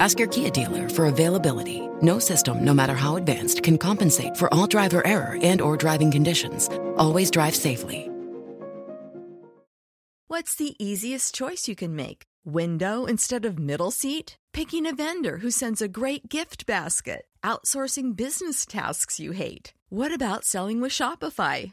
Ask your Kia dealer for availability. No system, no matter how advanced, can compensate for all driver error and or driving conditions. Always drive safely. What's the easiest choice you can make? Window instead of middle seat? Picking a vendor who sends a great gift basket? Outsourcing business tasks you hate? What about selling with Shopify?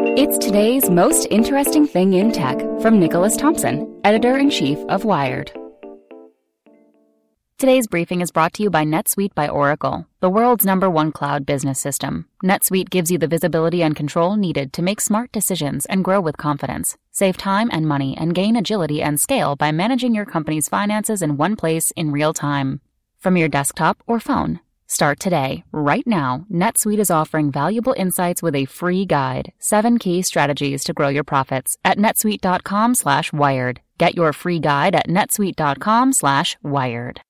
It's today's most interesting thing in tech from Nicholas Thompson, editor in chief of Wired. Today's briefing is brought to you by NetSuite by Oracle, the world's number one cloud business system. NetSuite gives you the visibility and control needed to make smart decisions and grow with confidence. Save time and money and gain agility and scale by managing your company's finances in one place in real time. From your desktop or phone. Start today. Right now, NetSuite is offering valuable insights with a free guide, seven key strategies to grow your profits at netsuite.com slash wired. Get your free guide at netsuite.com slash wired.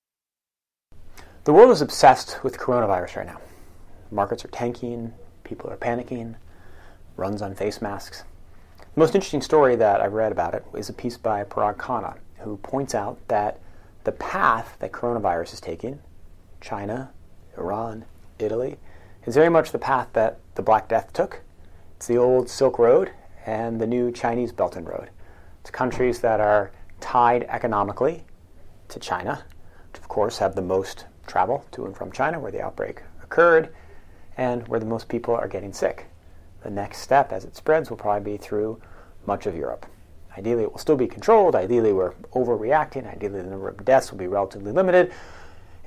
The world is obsessed with coronavirus right now. Markets are tanking, people are panicking, runs on face masks. The most interesting story that I've read about it is a piece by Parag Khanna, who points out that the path that coronavirus is taking, China, Iran, Italy, is very much the path that the Black Death took. It's the old Silk Road and the new Chinese Belt and Road. It's countries that are tied economically to China, which of course have the most travel to and from China, where the outbreak occurred, and where the most people are getting sick. The next step, as it spreads, will probably be through much of Europe. Ideally, it will still be controlled. Ideally, we're overreacting. Ideally, the number of deaths will be relatively limited.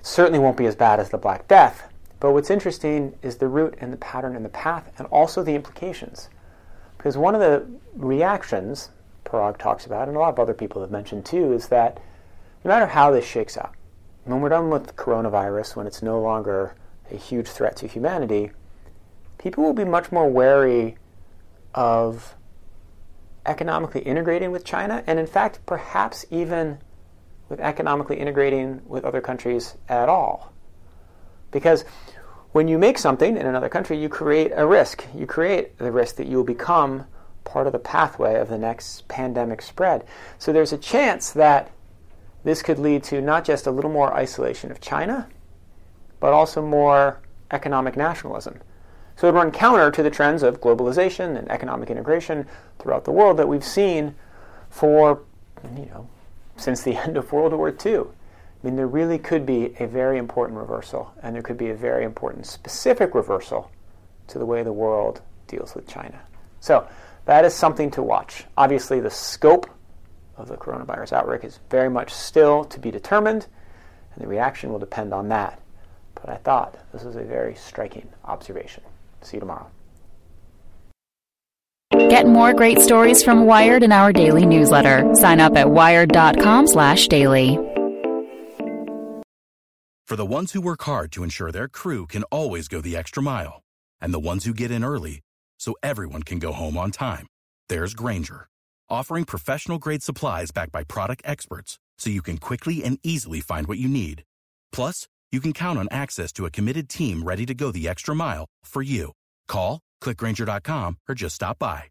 It certainly won't be as bad as the Black Death. But what's interesting is the route and the pattern and the path, and also the implications. Because one of the reactions Parag talks about, and a lot of other people have mentioned too, is that no matter how this shakes out, when we're done with coronavirus, when it's no longer a huge threat to humanity, people will be much more wary of economically integrating with China, and in fact, perhaps even with economically integrating with other countries at all. Because when you make something in another country, you create a risk. You create the risk that you will become part of the pathway of the next pandemic spread. So there's a chance that this could lead to not just a little more isolation of China, but also more economic nationalism. So it would run counter to the trends of globalization and economic integration throughout the world that we've seen for, you know, since the end of World War II. I mean, there really could be a very important reversal, and there could be a very important specific reversal to the way the world deals with China. So that is something to watch. Obviously, the scope of the coronavirus outbreak is very much still to be determined, and the reaction will depend on that. But I thought this was a very striking observation. See you tomorrow. Get more great stories from Wired in our daily newsletter. Sign up at wired.com/daily. For the ones who work hard to ensure their crew can always go the extra mile, and the ones who get in early so everyone can go home on time, there's Grainger, offering professional grade supplies backed by product experts so you can quickly and easily find what you need. Plus, you can count on access to a committed team ready to go the extra mile for you. Call, clickgranger.com, or just stop by.